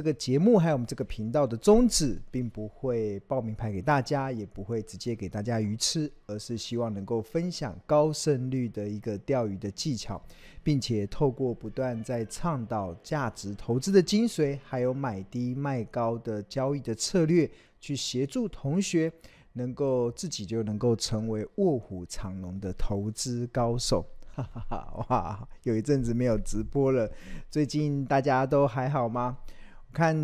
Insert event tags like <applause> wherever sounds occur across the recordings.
这个节目还有我们这个频道的宗旨，并不会报名牌给大家，也不会直接给大家鱼吃，而是希望能够分享高胜率的一个钓鱼的技巧，并且透过不断在倡导价值投资的精髓，还有买低卖高的交易的策略，去协助同学能够自己就能够成为卧虎藏龙的投资高手。哈哈哈！哇，有一阵子没有直播了，最近大家都还好吗？看，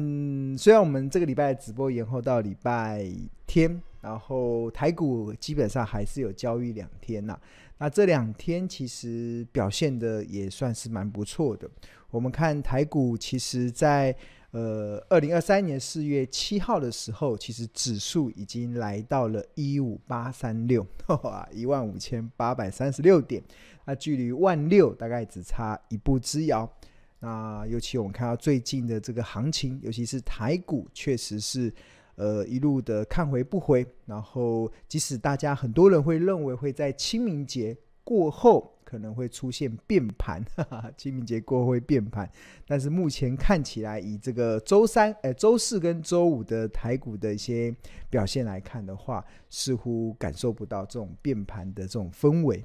虽然我们这个礼拜直播延后到礼拜天，然后台股基本上还是有交易两天呐。那这两天其实表现的也算是蛮不错的。我们看台股，其实在呃二零二三年四月七号的时候，其实指数已经来到了一五八三六，<laughs> 哇，一万五千八百三十六点，那距离万六大概只差一步之遥。那尤其我们看到最近的这个行情，尤其是台股，确实是呃一路的看回不回。然后，即使大家很多人会认为会在清明节过后可能会出现变盘，哈哈，清明节过后会变盘，但是目前看起来，以这个周三、呃周四跟周五的台股的一些表现来看的话，似乎感受不到这种变盘的这种氛围。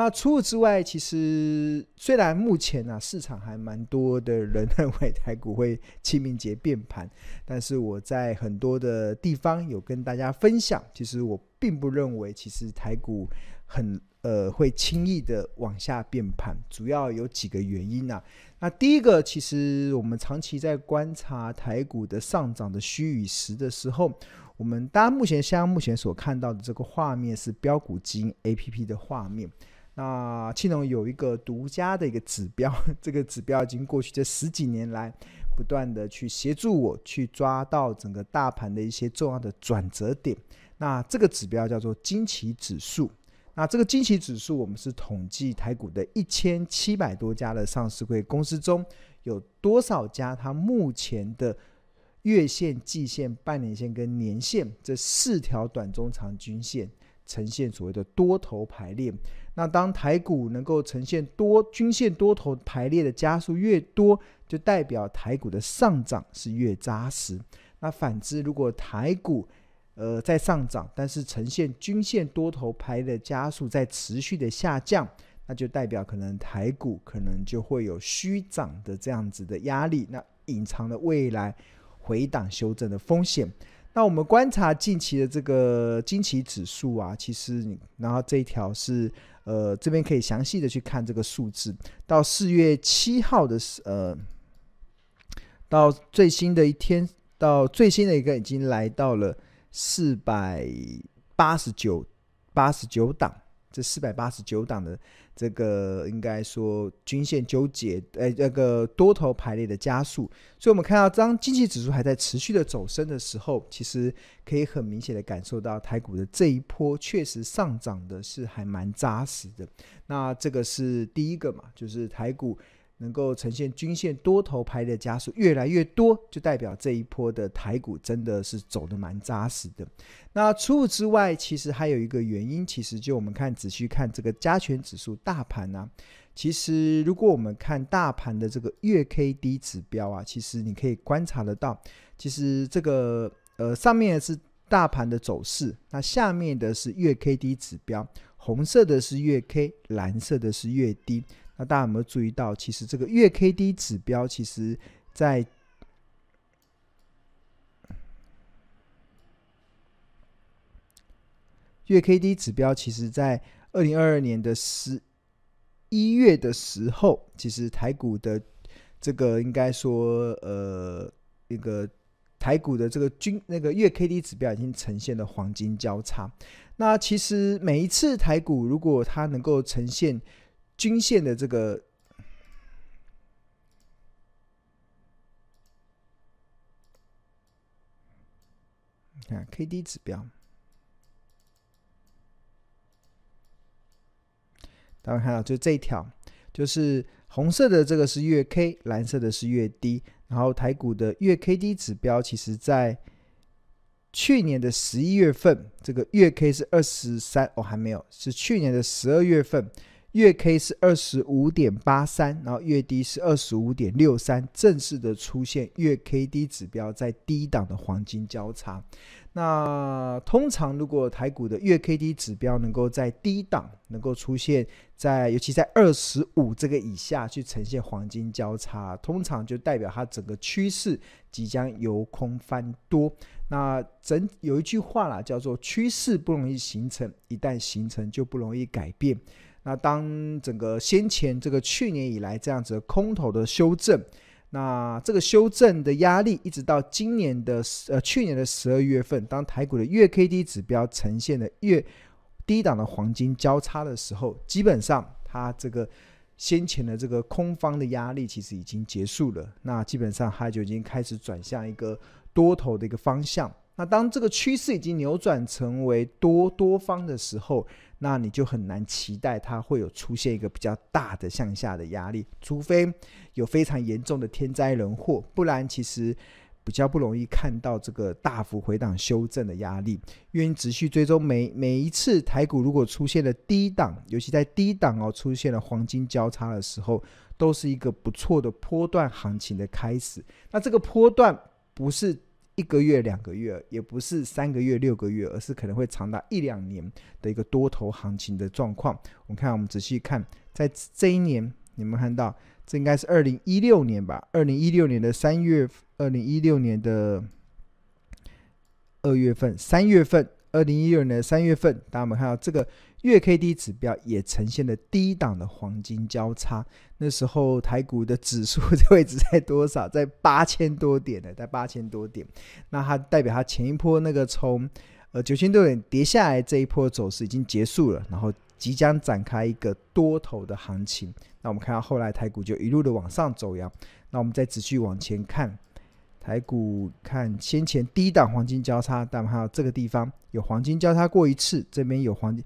那除此之外，其实虽然目前呢、啊、市场还蛮多的人认为 <laughs> 台股会清明节变盘，但是我在很多的地方有跟大家分享，其实我并不认为其实台股很呃会轻易的往下变盘，主要有几个原因啊。那第一个，其实我们长期在观察台股的上涨的虚与实的时候，我们大家目前像目前所看到的这个画面是标股基因 APP 的画面。那庆隆有一个独家的一个指标，<laughs> 这个指标已经过去这十几年来，不断的去协助我去抓到整个大盘的一些重要的转折点。那这个指标叫做惊奇指数。那这个惊奇指数，我们是统计台股的一千七百多家的上市柜公司中，有多少家它目前的月线、季线、半年线跟年线这四条短中长均线呈现所谓的多头排列。那当台股能够呈现多均线多头排列的加速越多，就代表台股的上涨是越扎实。那反之，如果台股呃在上涨，但是呈现均线多头排列的加速在持续的下降，那就代表可能台股可能就会有虚涨的这样子的压力，那隐藏了未来回档修正的风险。那我们观察近期的这个惊奇指数啊，其实你然后这一条是。呃，这边可以详细的去看这个数字，到四月七号的时，呃，到最新的一天，到最新的一个已经来到了四百八十九八十九档。这四百八十九档的这个应该说均线纠结，呃，那个多头排列的加速，所以我们看到当经济指数还在持续的走升的时候，其实可以很明显的感受到台股的这一波确实上涨的是还蛮扎实的。那这个是第一个嘛，就是台股。能够呈现均线多头排列的加速越来越多，就代表这一波的台股真的是走得蛮扎实的。那除此之外，其实还有一个原因，其实就我们看仔细看这个加权指数大盘啊，其实如果我们看大盘的这个月 K D 指标啊，其实你可以观察得到，其实这个呃上面是大盘的走势，那下面的是月 K D 指标，红色的是月 K，蓝色的是月 D。那大家有没有注意到，其实这个月 K D 指标，其实在月 K D 指标，其实在二零二二年的十一月的时候，其实台股的这个应该说，呃，一个台股的这个均那个月 K D 指标已经呈现了黄金交叉。那其实每一次台股如果它能够呈现均线的这个，看 K D 指标，大家看到就这一条，就是红色的这个是月 K，蓝色的是月 D，然后台股的月 K D 指标，其实在去年的十一月份，这个月 K 是二十三，哦还没有，是去年的十二月份。月 K 是二十五点八三，然后月低是二十五点六三，正式的出现月 K D 指标在低档的黄金交叉。那通常如果台股的月 K D 指标能够在低档能够出现在，尤其在二十五这个以下去呈现黄金交叉，通常就代表它整个趋势即将由空翻多。那整有一句话啦，叫做趋势不容易形成，一旦形成就不容易改变。那当整个先前这个去年以来这样子的空头的修正，那这个修正的压力一直到今年的呃去年的十二月份，当台股的月 K D 指标呈现的月低档的黄金交叉的时候，基本上它这个先前的这个空方的压力其实已经结束了，那基本上它就已经开始转向一个多头的一个方向。那当这个趋势已经扭转成为多多方的时候，那你就很难期待它会有出现一个比较大的向下的压力，除非有非常严重的天灾人祸，不然其实比较不容易看到这个大幅回档修正的压力。因为持续追踪每每一次台股如果出现了低档，尤其在低档哦出现了黄金交叉的时候，都是一个不错的波段行情的开始。那这个波段不是。一个月、两个月，也不是三个月、六个月，而是可能会长达一两年的一个多头行情的状况。我们看，我们仔细看，在这一年，你们看到，这应该是二零一六年吧？二零一六年的三月，二零一六年的二月份、三月份，二零一六年的三月份，大家有没有看到这个？月 K D 指标也呈现了低档的黄金交叉，那时候台股的指数 <laughs> 的位置在多少？在八千多点的，在八千多点。那它代表它前一波那个从呃九千多点跌下来这一波走势已经结束了，然后即将展开一个多头的行情。那我们看到后来台股就一路的往上走扬。那我们再继续往前看，台股看先前低档黄金交叉，但我们还有这个地方有黄金交叉过一次，这边有黄金。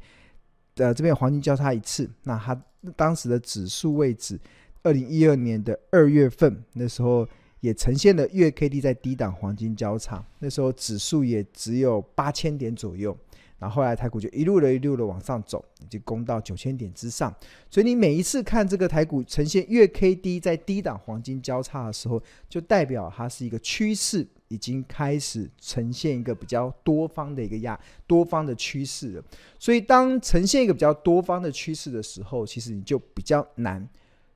呃，这边黄金交叉一次，那它当时的指数位置，二零一二年的二月份那时候也呈现了月 K D 在低档黄金交叉，那时候指数也只有八千点左右，然后后来台股就一路的一路的往上走，已经攻到九千点之上，所以你每一次看这个台股呈现月 K D 在低档黄金交叉的时候，就代表它是一个趋势。已经开始呈现一个比较多方的一个压多方的趋势了，所以当呈现一个比较多方的趋势的时候，其实你就比较难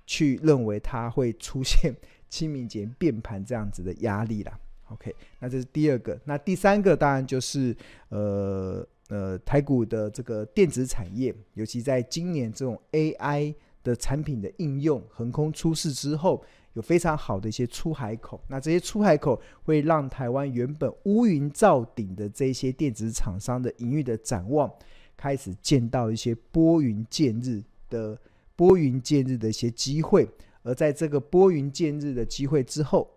去认为它会出现清明节变盘这样子的压力了。<laughs> OK，那这是第二个，那第三个当然就是呃呃台股的这个电子产业，尤其在今年这种 AI 的产品的应用横空出世之后。有非常好的一些出海口，那这些出海口会让台湾原本乌云罩顶的这些电子厂商的营运的展望，开始见到一些拨云见日的拨云见日的一些机会。而在这个拨云见日的机会之后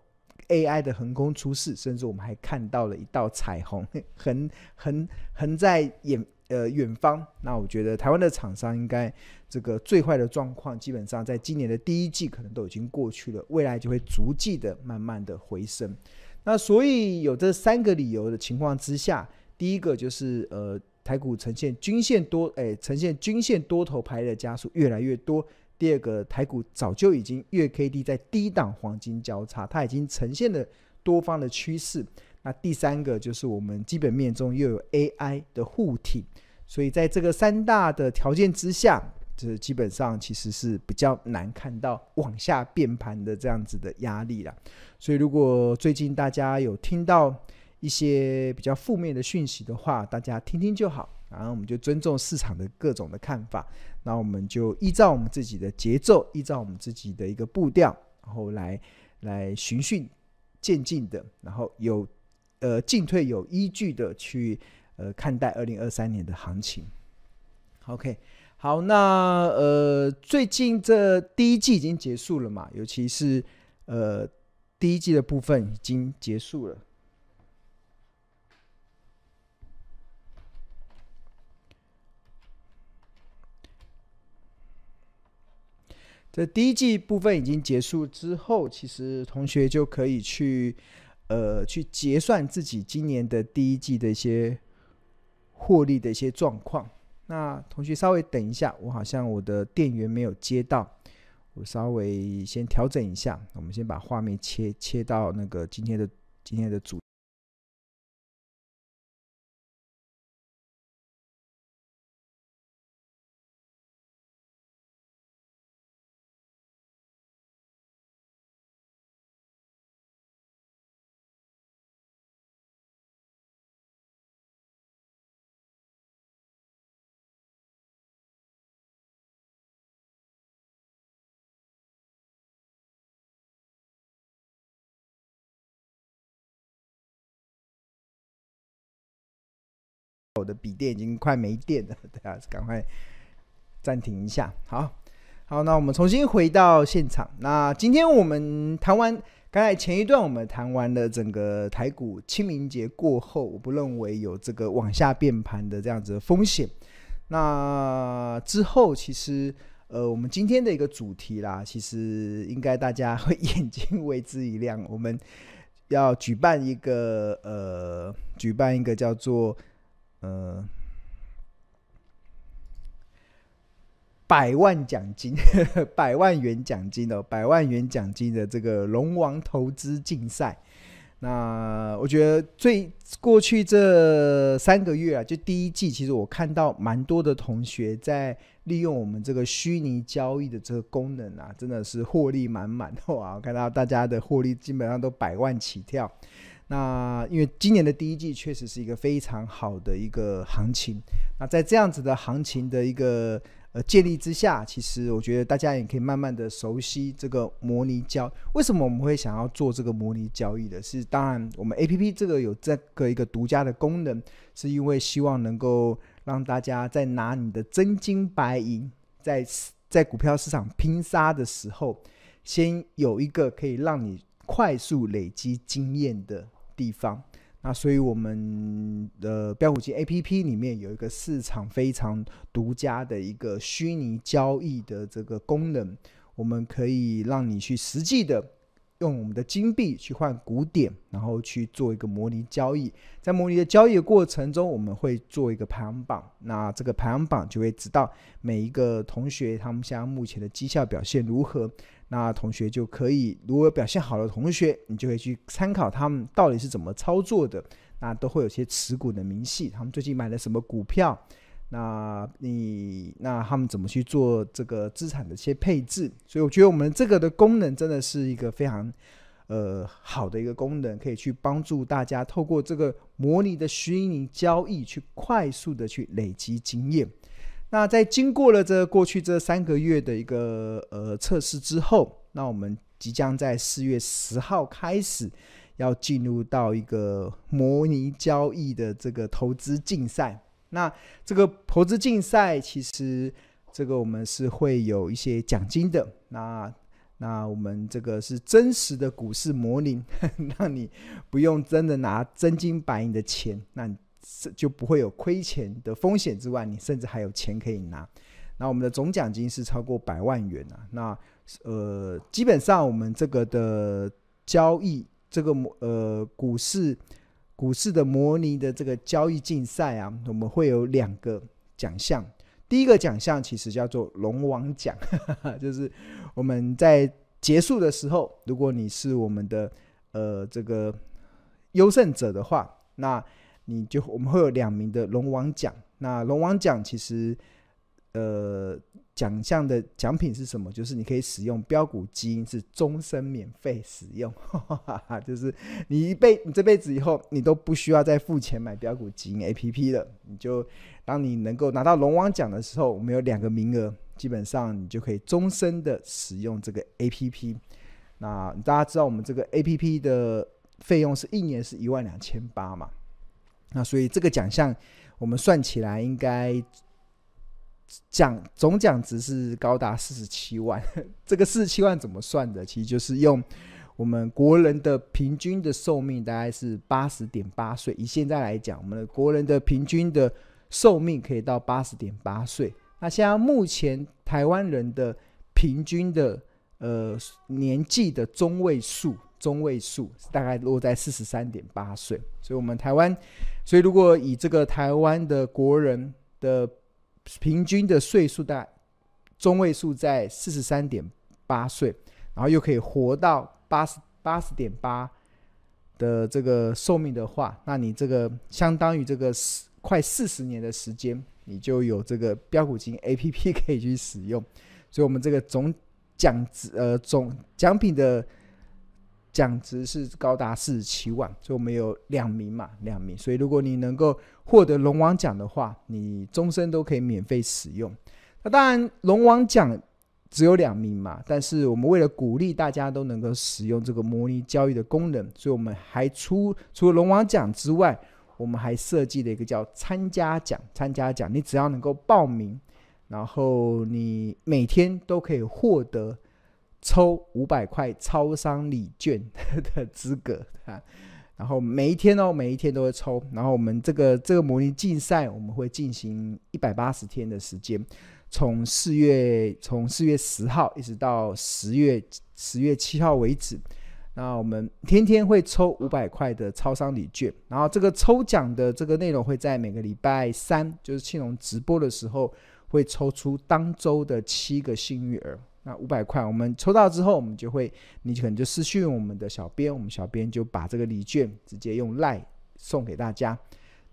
，AI 的横空出世，甚至我们还看到了一道彩虹 <laughs> 横横横在眼。呃，远方，那我觉得台湾的厂商应该这个最坏的状况，基本上在今年的第一季可能都已经过去了，未来就会逐季的慢慢的回升。那所以有这三个理由的情况之下，第一个就是呃台股呈现均线多，哎，呈现均线多头排列的加速越来越多。第二个，台股早就已经月 K D 在低档黄金交叉，它已经呈现了多方的趋势。那第三个就是我们基本面中又有 AI 的护体，所以在这个三大的条件之下，这基本上其实是比较难看到往下变盘的这样子的压力了。所以如果最近大家有听到一些比较负面的讯息的话，大家听听就好，然后我们就尊重市场的各种的看法，那我们就依照我们自己的节奏，依照我们自己的一个步调，然后来来循序渐进的，然后有。呃，进退有依据的去呃看待二零二三年的行情。OK，好，那呃最近这第一季已经结束了嘛，尤其是呃第一季的部分已经结束了。这第一季部分已经结束之后，其实同学就可以去。呃，去结算自己今年的第一季的一些获利的一些状况。那同学稍微等一下，我好像我的电源没有接到，我稍微先调整一下。我们先把画面切切到那个今天的今天的主。我的笔电已经快没电了，大家，赶快暂停一下。好，好，那我们重新回到现场。那今天我们谈完，刚才前一段我们谈完了整个台股清明节过后，我不认为有这个往下变盘的这样子的风险。那之后，其实呃，我们今天的一个主题啦，其实应该大家会 <laughs> 眼睛为之一亮。我们要举办一个呃，举办一个叫做。呃，百万奖金，<laughs> 百万元奖金哦，百万元奖金的这个龙王投资竞赛。那我觉得最过去这三个月啊，就第一季，其实我看到蛮多的同学在利用我们这个虚拟交易的这个功能啊，真的是获利满满哇！我看到大家的获利基本上都百万起跳。那因为今年的第一季确实是一个非常好的一个行情，那在这样子的行情的一个呃建立之下，其实我觉得大家也可以慢慢的熟悉这个模拟交。为什么我们会想要做这个模拟交易的？是当然我们 APP 这个有这个一个独家的功能，是因为希望能够让大家在拿你的真金白银在在股票市场拼杀的时候，先有一个可以让你快速累积经验的。地方，那所以我们的标股金 APP 里面有一个市场非常独家的一个虚拟交易的这个功能，我们可以让你去实际的用我们的金币去换股点，然后去做一个模拟交易。在模拟的交易的过程中，我们会做一个排行榜，那这个排行榜就会知道每一个同学他们现在目前的绩效表现如何。那同学就可以，如果表现好的同学，你就可以去参考他们到底是怎么操作的。那都会有些持股的明细，他们最近买了什么股票？那你那他们怎么去做这个资产的一些配置？所以我觉得我们这个的功能真的是一个非常呃好的一个功能，可以去帮助大家透过这个模拟的虚拟交易，去快速的去累积经验。那在经过了这过去这三个月的一个呃测试之后，那我们即将在四月十号开始要进入到一个模拟交易的这个投资竞赛。那这个投资竞赛其实这个我们是会有一些奖金的。那那我们这个是真实的股市模拟，<laughs> 让你不用真的拿真金白银的钱。那就不会有亏钱的风险之外，你甚至还有钱可以拿。那我们的总奖金是超过百万元啊。那呃，基本上我们这个的交易，这个呃股市股市的模拟的这个交易竞赛啊，我们会有两个奖项。第一个奖项其实叫做龙王奖，<laughs> 就是我们在结束的时候，如果你是我们的呃这个优胜者的话，那你就我们会有两名的龙王奖，那龙王奖其实，呃，奖项的奖品是什么？就是你可以使用标股基因，是终身免费使用，<laughs> 就是你一辈你这辈子以后你都不需要再付钱买标股基因 APP 了。你就当你能够拿到龙王奖的时候，我们有两个名额，基本上你就可以终身的使用这个 APP。那大家知道我们这个 APP 的费用是一年是一万两千八嘛？那所以这个奖项，我们算起来应该奖总奖值是高达四十七万。这个四十七万怎么算的？其实就是用我们国人的平均的寿命大概是八十点八岁。以现在来讲，我们的国人的平均的寿命可以到八十点八岁。那现在目前台湾人的平均的呃年纪的中位数。中位数大概落在四十三点八岁，所以，我们台湾，所以如果以这个台湾的国人的平均的岁数大中位数在四十三点八岁，然后又可以活到八十八十点八的这个寿命的话，那你这个相当于这个四快四十年的时间，你就有这个标股金 APP 可以去使用。所以，我们这个总奖值呃总奖品的。奖值是高达四十七万，所以我们有两名嘛，两名。所以如果你能够获得龙王奖的话，你终身都可以免费使用。那当然，龙王奖只有两名嘛，但是我们为了鼓励大家都能够使用这个模拟交易的功能，所以我们还出除了龙王奖之外，我们还设计了一个叫参加奖。参加奖，你只要能够报名，然后你每天都可以获得。抽五百块超商礼券的资格啊，然后每一天哦，每一天都会抽。然后我们这个这个模拟竞赛，我们会进行一百八十天的时间，从四月从四月十号一直到十月十月七号为止。那我们天天会抽五百块的超商礼券，然后这个抽奖的这个内容会在每个礼拜三，就是庆隆直播的时候，会抽出当周的七个幸运儿。那五百块，我们抽到之后，我们就会，你可能就私讯我们的小编，我们小编就把这个礼券直接用赖送给大家。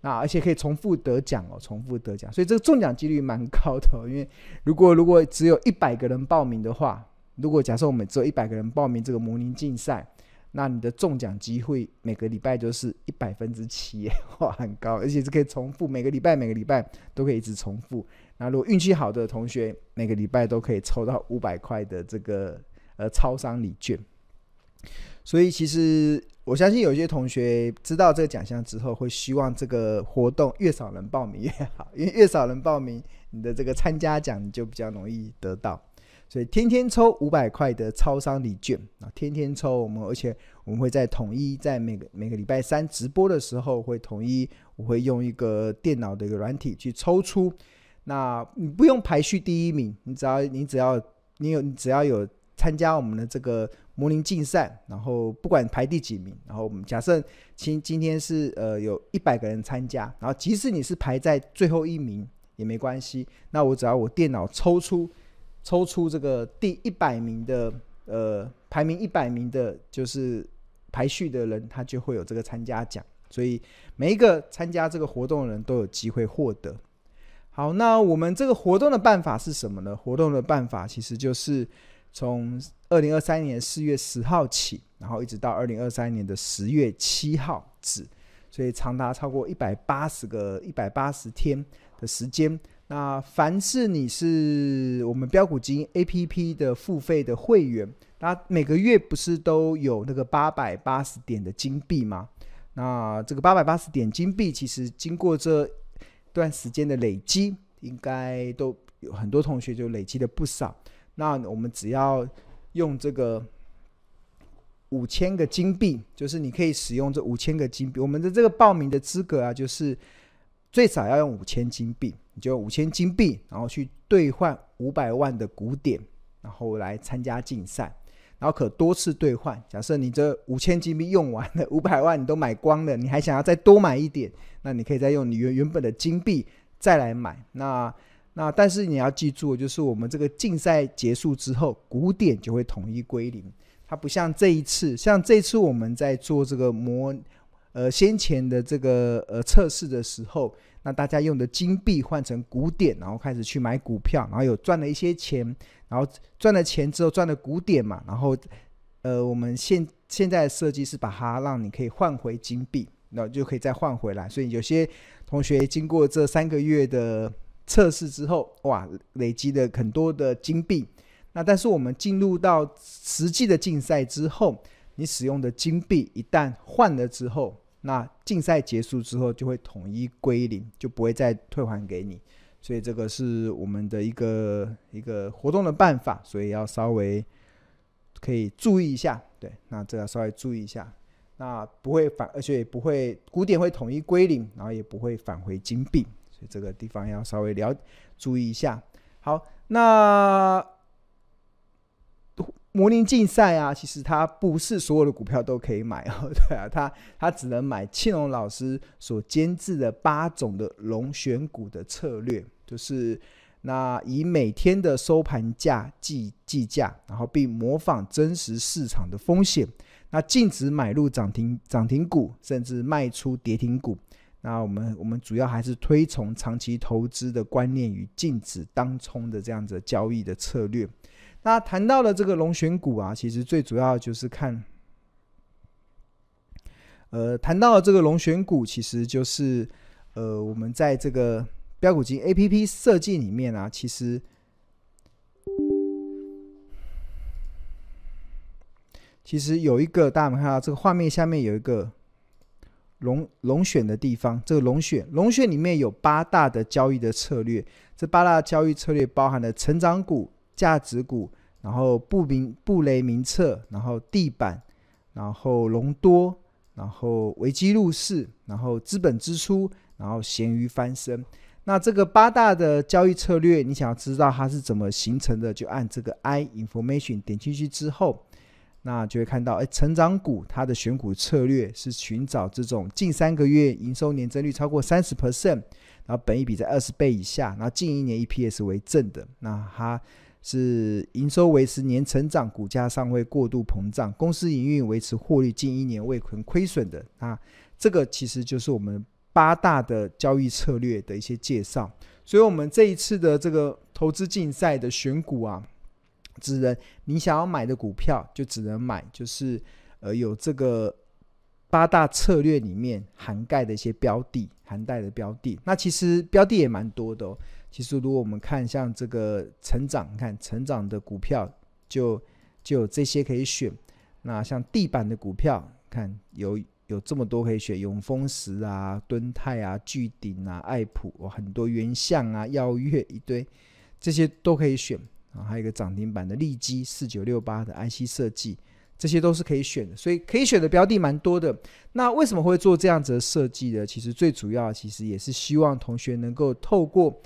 那而且可以重复得奖哦，重复得奖，所以这个中奖几率蛮高的。因为如果如果只有一百个人报名的话，如果假设我们只有一百个人报名这个模拟竞赛，那你的中奖机会每个礼拜就是一百分之七，<laughs> 哇，很高，而且是可以重复，每个礼拜每个礼拜都可以一直重复。那如果运气好的同学，每个礼拜都可以抽到 <laughs> 五百块的这个呃超商礼券。所以其实我相信有些同学知道这个奖项之后，会希望这个活动越少人报名越好，因为越少人报名，你的这个参加奖你就比较容易得到。所以天天抽五百块的超商礼券啊，天天抽我们，而且我们会在统一在每个每个礼拜三直播的时候会统一，我会用一个电脑的一个软体去抽出。那你不用排序第一名，你只要你只要你有你只要有参加我们的这个模拟竞赛，然后不管排第几名，然后我们假设今今天是呃有一百个人参加，然后即使你是排在最后一名也没关系，那我只要我电脑抽出抽出这个第一百名的呃排名一百名的，就是排序的人，他就会有这个参加奖，所以每一个参加这个活动的人都有机会获得。好，那我们这个活动的办法是什么呢？活动的办法其实就是从二零二三年四月十号起，然后一直到二零二三年的十月七号止，所以长达超过一百八十个一百八十天的时间。那凡是你是我们标股基金 APP 的付费的会员，那每个月不是都有那个八百八十点的金币吗？那这个八百八十点金币，其实经过这段时间的累积，应该都有很多同学就累积了不少。那我们只要用这个五千个金币，就是你可以使用这五千个金币。我们的这个报名的资格啊，就是最少要用五千金币，你就五千金币，然后去兑换五百万的古典，然后来参加竞赛。然后可多次兑换。假设你这五千金币用完了，五百万你都买光了，你还想要再多买一点，那你可以再用你原原本的金币再来买。那那但是你要记住，就是我们这个竞赛结束之后，古典就会统一归零。它不像这一次，像这次我们在做这个模，呃先前的这个呃测试的时候。那大家用的金币换成古典，然后开始去买股票，然后有赚了一些钱，然后赚了钱之后赚了古典嘛，然后呃，我们现现在的设计是把它让你可以换回金币，那就可以再换回来。所以有些同学经过这三个月的测试之后，哇，累积了很多的金币。那但是我们进入到实际的竞赛之后，你使用的金币一旦换了之后，那竞赛结束之后就会统一归零，就不会再退还给你，所以这个是我们的一个一个活动的办法，所以要稍微可以注意一下，对，那这要稍微注意一下，那不会返，而且也不会古典会统一归零，然后也不会返回金币，所以这个地方要稍微了注意一下。好，那。模拟竞赛啊，其实它不是所有的股票都可以买哦，<laughs> 对啊，它它只能买庆隆老师所监制的八种的龙选股的策略，就是那以每天的收盘价计计价，然后并模仿真实市场的风险，那禁止买入涨停涨停股，甚至卖出跌停股。那我们我们主要还是推崇长期投资的观念与禁止当冲的这样子交易的策略。那谈到了这个龙选股啊，其实最主要就是看，呃，谈到了这个龙选股，其实就是呃，我们在这个标股金 APP 设计里面啊，其实其实有一个大家有没有看到这个画面下面有一个。龙龙选的地方，这个龙选龙选里面有八大的交易的策略，这八大交易策略包含了成长股、价值股，然后布名布雷名册，然后地板，然后隆多，然后危机入市，然后资本支出，然后咸鱼翻身。那这个八大的交易策略，你想要知道它是怎么形成的，就按这个 I information 点进去之后。那就会看到，哎，成长股它的选股策略是寻找这种近三个月营收年增率超过三十 percent，然后本益比在二十倍以下，然后近一年 EPS 为正的。那它是营收维持年成长，股价尚未过度膨胀，公司营运维持获利近一年未亏亏损的。那这个其实就是我们八大的交易策略的一些介绍。所以，我们这一次的这个投资竞赛的选股啊。只能你想要买的股票，就只能买，就是呃有这个八大策略里面涵盖的一些标的，涵盖的标的。那其实标的也蛮多的哦。其实如果我们看像这个成长，看成长的股票就就有这些可以选。那像地板的股票，看有有这么多可以选，永丰石啊、敦泰啊、巨鼎啊、爱普，哦，很多原相啊、耀月一堆，这些都可以选。啊，还有一个涨停板的利基四九六八的 IC 设计，这些都是可以选的，所以可以选的标的蛮多的。那为什么会做这样子的设计呢？其实最主要，其实也是希望同学能够透过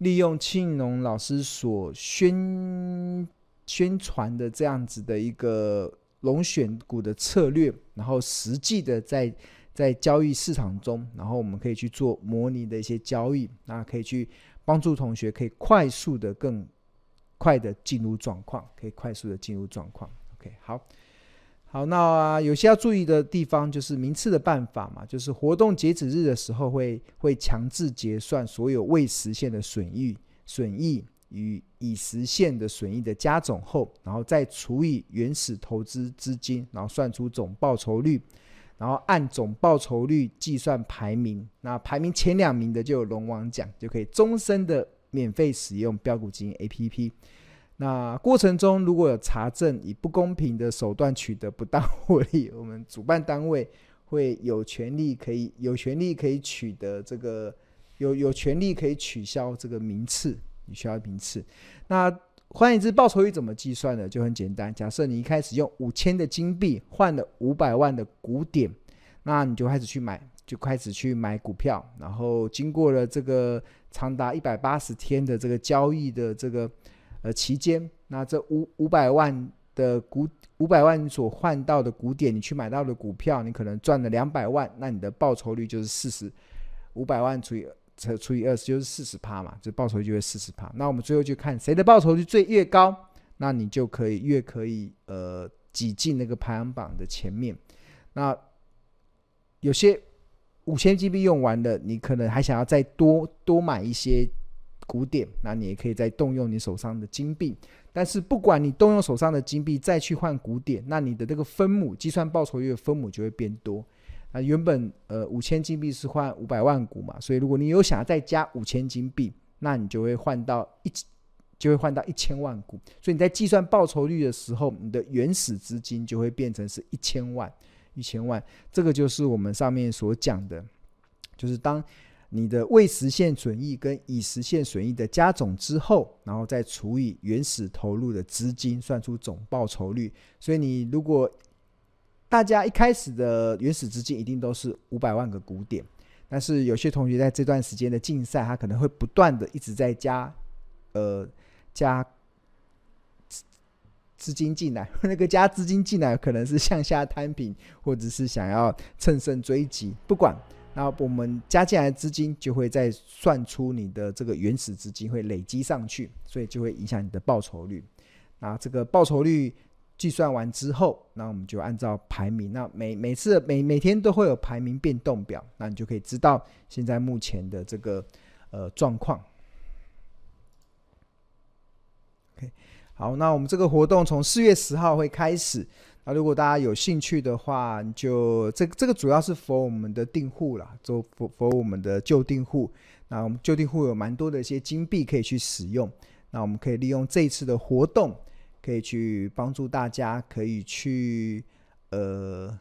利用庆隆老师所宣宣传的这样子的一个龙选股的策略，然后实际的在在交易市场中，然后我们可以去做模拟的一些交易，那可以去帮助同学可以快速的更。快的进入状况，可以快速的进入状况。OK，好，好，那、啊、有些要注意的地方就是名次的办法嘛，就是活动截止日的时候会会强制结算所有未实现的损益、损益与已实现的损益的加总后，然后再除以原始投资资金，然后算出总报酬率，然后按总报酬率计算排名。那排名前两名的就有龙王奖，就可以终身的。免费使用标股金 APP，那过程中如果有查证以不公平的手段取得不当获利，<laughs> 我们主办单位会有权利可以有权利可以取得这个有有权利可以取消这个名次，取消名次。那换言之，报酬率怎么计算呢？就很简单，假设你一开始用五千的金币换了五百万的股点，那你就开始去买。就开始去买股票，然后经过了这个长达一百八十天的这个交易的这个呃期间，那这五五百万的股五百万所换到的股点，你去买到的股票，你可能赚了两百万，那你的报酬率就是四十，五百万除以除以二十就是四十趴嘛，这报酬率就会四十趴。那我们最后就看谁的报酬率最越高，那你就可以越可以呃挤进那个排行榜的前面。那有些。五千 GB 用完了，你可能还想要再多多买一些古典，那你也可以再动用你手上的金币。但是不管你动用手上的金币再去换古典，那你的这个分母计算报酬率的分母就会变多。那原本呃五千金币是换五百万股嘛，所以如果你有想要再加五千金币，那你就会换到一就会换到一千万股。所以你在计算报酬率的时候，你的原始资金就会变成是一千万。一千万，这个就是我们上面所讲的，就是当你的未实现损益跟已实现损益的加总之后，然后再除以原始投入的资金，算出总报酬率。所以你如果大家一开始的原始资金一定都是五百万个股点，但是有些同学在这段时间的竞赛，他可能会不断的一直在加，呃，加。资金进来，<laughs> 那个加资金进来可能是向下摊平，或者是想要乘胜追击，不管。那我们加进来的资金就会再算出你的这个原始资金会累积上去，所以就会影响你的报酬率。那这个报酬率计算完之后，那我们就按照排名，那每每次每每天都会有排名变动表，那你就可以知道现在目前的这个呃状况。OK，好，那我们这个活动从四月十号会开始。那如果大家有兴趣的话，就这这个主要是 for 我们的订户啦，就 for 我们的旧订户。那我们旧订户有蛮多的一些金币可以去使用。那我们可以利用这次的活动，可以去帮助大家，可以去呃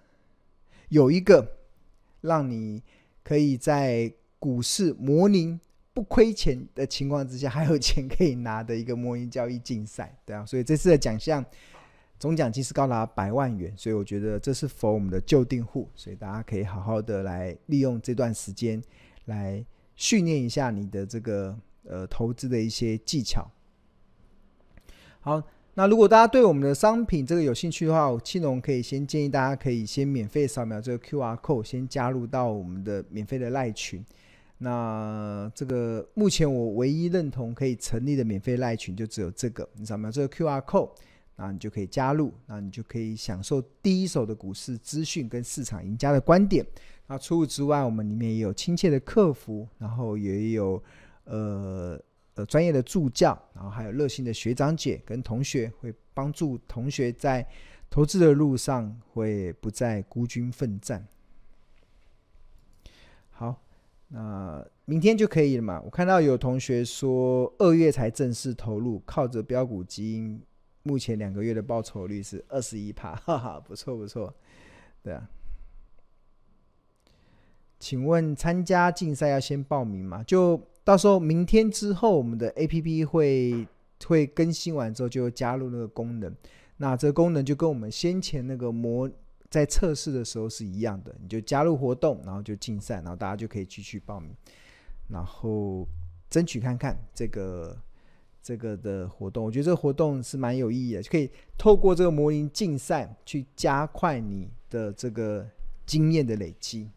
有一个让你可以在股市模拟不亏钱的情况之下，还有钱可以拿的一个模拟交易竞赛，对啊。所以这次的奖项。总奖金是高达百万元，所以我觉得这是 for 我们的旧订户，所以大家可以好好的来利用这段时间来训练一下你的这个呃投资的一些技巧。好，那如果大家对我们的商品这个有兴趣的话，青龙可以先建议大家可以先免费扫描这个 QR code，先加入到我们的免费的赖群。那这个目前我唯一认同可以成立的免费赖群就只有这个，你扫描这个 QR code。那你就可以加入，那你就可以享受第一手的股市资讯跟市场赢家的观点。那除此之外，我们里面也有亲切的客服，然后也有呃呃专业的助教，然后还有热心的学长姐跟同学，会帮助同学在投资的路上会不再孤军奋战。好，那明天就可以了嘛？我看到有同学说二月才正式投入，靠着标股基因。目前两个月的报酬率是二十一趴，哈哈，不错不错，对啊。请问参加竞赛要先报名吗？就到时候明天之后，我们的 APP 会会更新完之后就加入那个功能。那这个功能就跟我们先前那个模在测试的时候是一样的，你就加入活动，然后就竞赛，然后大家就可以继续报名，然后争取看看这个。这个的活动，我觉得这个活动是蛮有意义的，就可以透过这个模拟竞赛去加快你的这个经验的累积。